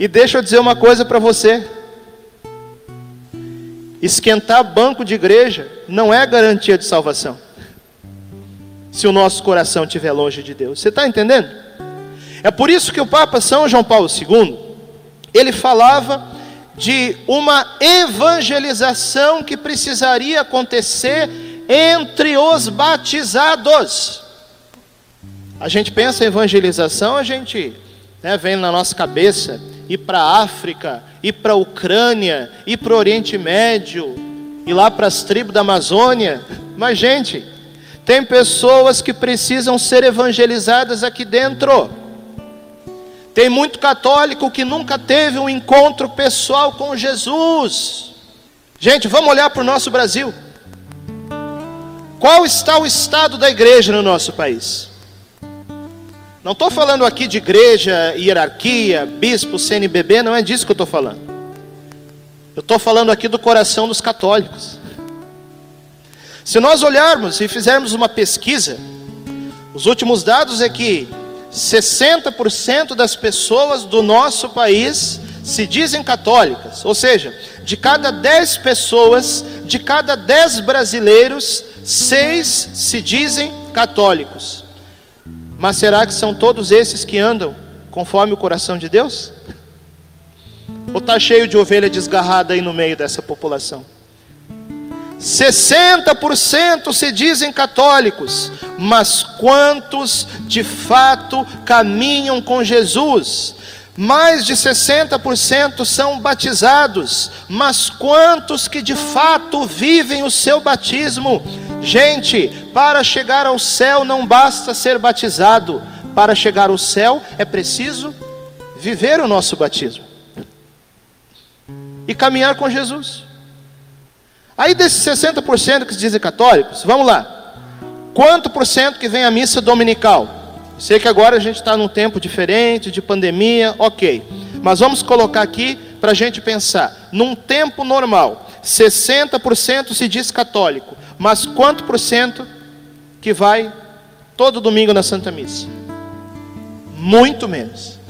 E deixa eu dizer uma coisa para você: esquentar banco de igreja não é garantia de salvação, se o nosso coração estiver longe de Deus. Você está entendendo? É por isso que o Papa São João Paulo II ele falava de uma evangelização que precisaria acontecer entre os batizados. A gente pensa em evangelização, a gente né, vem na nossa cabeça ir para a África, ir para a Ucrânia, ir para o Oriente Médio, ir lá para as tribos da Amazônia. Mas, gente, tem pessoas que precisam ser evangelizadas aqui dentro. Tem muito católico que nunca teve um encontro pessoal com Jesus. Gente, vamos olhar para o nosso Brasil. Qual está o estado da igreja no nosso país? Não estou falando aqui de igreja, hierarquia, bispo, CNBB, não é disso que eu estou falando. Eu estou falando aqui do coração dos católicos. Se nós olharmos e fizermos uma pesquisa, os últimos dados é que 60% das pessoas do nosso país se dizem católicas, ou seja, de cada 10 pessoas, de cada 10 brasileiros, 6 se dizem católicos. Mas será que são todos esses que andam conforme o coração de Deus? Ou está cheio de ovelha desgarrada aí no meio dessa população? 60% se dizem católicos, mas quantos de fato caminham com Jesus? Mais de 60% são batizados, mas quantos que de fato vivem o seu batismo? Gente, para chegar ao céu não basta ser batizado, para chegar ao céu é preciso viver o nosso batismo e caminhar com Jesus. Aí desses 60% que se dizem católicos, vamos lá. Quanto por cento que vem à missa dominical? Sei que agora a gente está num tempo diferente, de pandemia, ok. Mas vamos colocar aqui para a gente pensar. Num tempo normal, 60% se diz católico, mas quanto por cento que vai todo domingo na Santa Missa? Muito menos.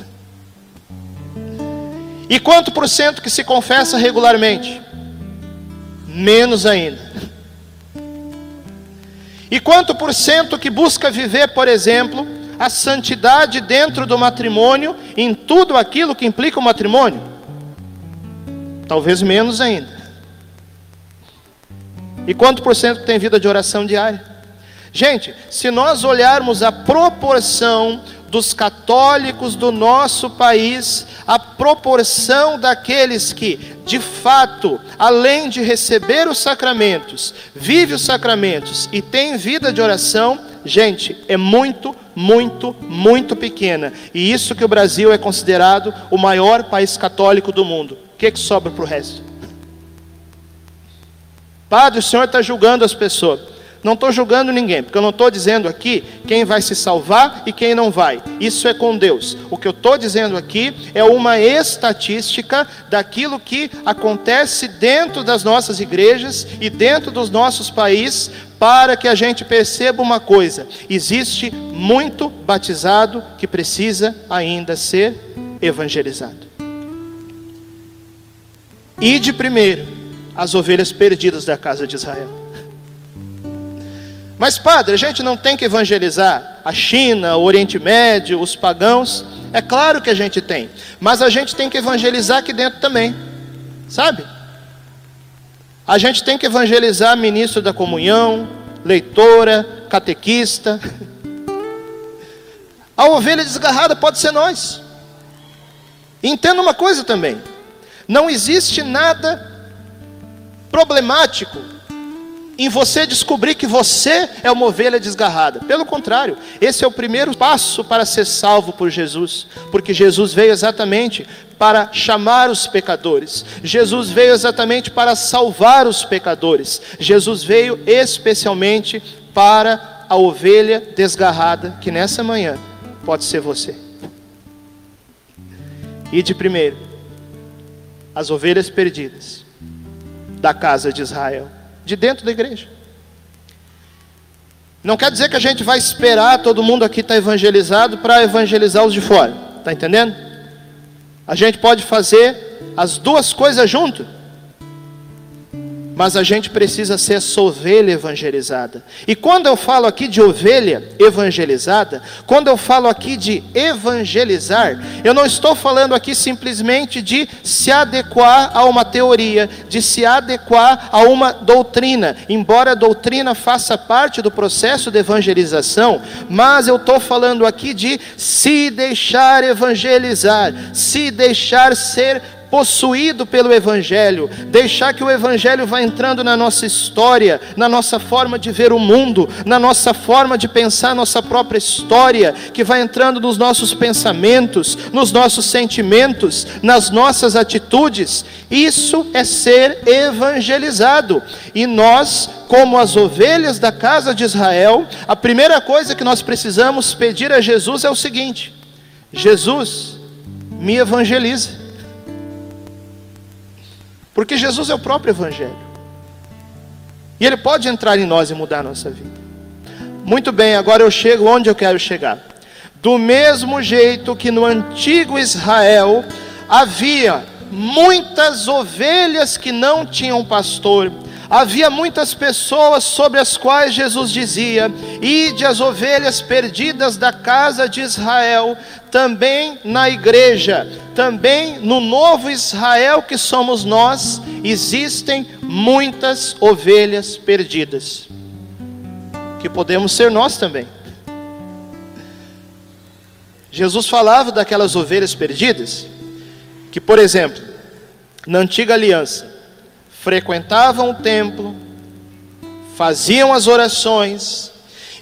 E quanto por cento que se confessa regularmente? menos ainda. E quanto por cento que busca viver, por exemplo, a santidade dentro do matrimônio, em tudo aquilo que implica o matrimônio? Talvez menos ainda. E quanto por cento tem vida de oração diária? Gente, se nós olharmos a proporção dos católicos do nosso país, a proporção daqueles que, de fato, além de receber os sacramentos, vive os sacramentos e tem vida de oração, gente, é muito, muito, muito pequena. E isso que o Brasil é considerado o maior país católico do mundo. O que, que sobra para o resto? Padre, o senhor está julgando as pessoas. Não estou julgando ninguém, porque eu não estou dizendo aqui quem vai se salvar e quem não vai. Isso é com Deus. O que eu estou dizendo aqui é uma estatística daquilo que acontece dentro das nossas igrejas e dentro dos nossos países, para que a gente perceba uma coisa: existe muito batizado que precisa ainda ser evangelizado. E de primeiro, as ovelhas perdidas da casa de Israel. Mas, padre, a gente não tem que evangelizar a China, o Oriente Médio, os pagãos. É claro que a gente tem, mas a gente tem que evangelizar aqui dentro também, sabe? A gente tem que evangelizar ministro da comunhão, leitora, catequista. A ovelha desgarrada pode ser nós. entenda uma coisa também: não existe nada problemático em você descobrir que você é uma ovelha desgarrada. Pelo contrário, esse é o primeiro passo para ser salvo por Jesus, porque Jesus veio exatamente para chamar os pecadores. Jesus veio exatamente para salvar os pecadores. Jesus veio especialmente para a ovelha desgarrada, que nessa manhã pode ser você. E de primeiro, as ovelhas perdidas da casa de Israel de dentro da igreja. Não quer dizer que a gente vai esperar todo mundo aqui estar tá evangelizado para evangelizar os de fora. Está entendendo? A gente pode fazer as duas coisas junto mas a gente precisa ser essa ovelha evangelizada. E quando eu falo aqui de ovelha evangelizada, quando eu falo aqui de evangelizar, eu não estou falando aqui simplesmente de se adequar a uma teoria, de se adequar a uma doutrina, embora a doutrina faça parte do processo de evangelização, mas eu estou falando aqui de se deixar evangelizar, se deixar ser possuído pelo Evangelho, deixar que o Evangelho vá entrando na nossa história, na nossa forma de ver o mundo, na nossa forma de pensar nossa própria história, que vai entrando nos nossos pensamentos, nos nossos sentimentos, nas nossas atitudes. Isso é ser evangelizado. E nós, como as ovelhas da casa de Israel, a primeira coisa que nós precisamos pedir a Jesus é o seguinte: Jesus, me evangeliza. Porque Jesus é o próprio Evangelho. E Ele pode entrar em nós e mudar a nossa vida. Muito bem, agora eu chego onde eu quero chegar. Do mesmo jeito que no antigo Israel havia muitas ovelhas que não tinham pastor, havia muitas pessoas sobre as quais Jesus dizia: Ide as ovelhas perdidas da casa de Israel, também na igreja, também no novo Israel que somos nós, existem muitas ovelhas perdidas, que podemos ser nós também. Jesus falava daquelas ovelhas perdidas, que, por exemplo, na antiga aliança, frequentavam o templo, faziam as orações,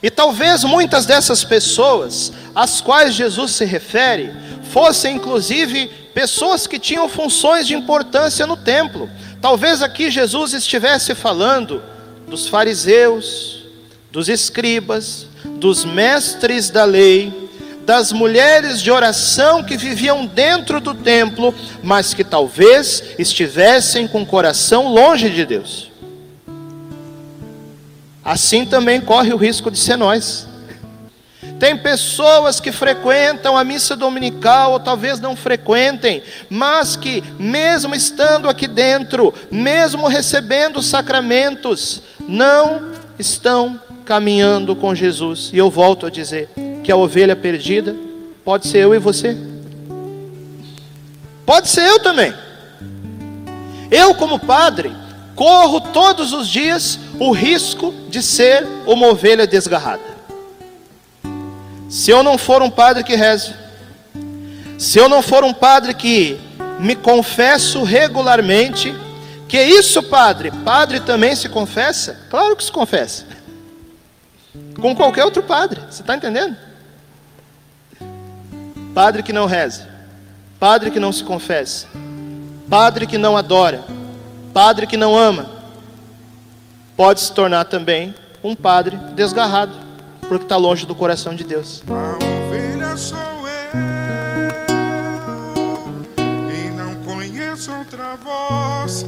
e talvez muitas dessas pessoas, às quais Jesus se refere, fossem inclusive pessoas que tinham funções de importância no templo. Talvez aqui Jesus estivesse falando dos fariseus, dos escribas, dos mestres da lei, das mulheres de oração que viviam dentro do templo, mas que talvez estivessem com o coração longe de Deus. Assim também corre o risco de ser nós. Tem pessoas que frequentam a missa dominical, ou talvez não frequentem, mas que, mesmo estando aqui dentro, mesmo recebendo os sacramentos, não estão caminhando com Jesus. E eu volto a dizer: que a ovelha perdida pode ser eu e você. Pode ser eu também. Eu, como padre, corro todos os dias o risco de ser uma ovelha desgarrada. Se eu não for um padre que reze, se eu não for um padre que me confesso regularmente, que isso, padre? Padre também se confessa? Claro que se confessa. Com qualquer outro padre, você está entendendo? Padre que não reza, padre que não se confessa, padre que não adora, padre que não ama, pode se tornar também um padre desgarrado, porque está longe do coração de Deus. Eu, e não conheço outra voz.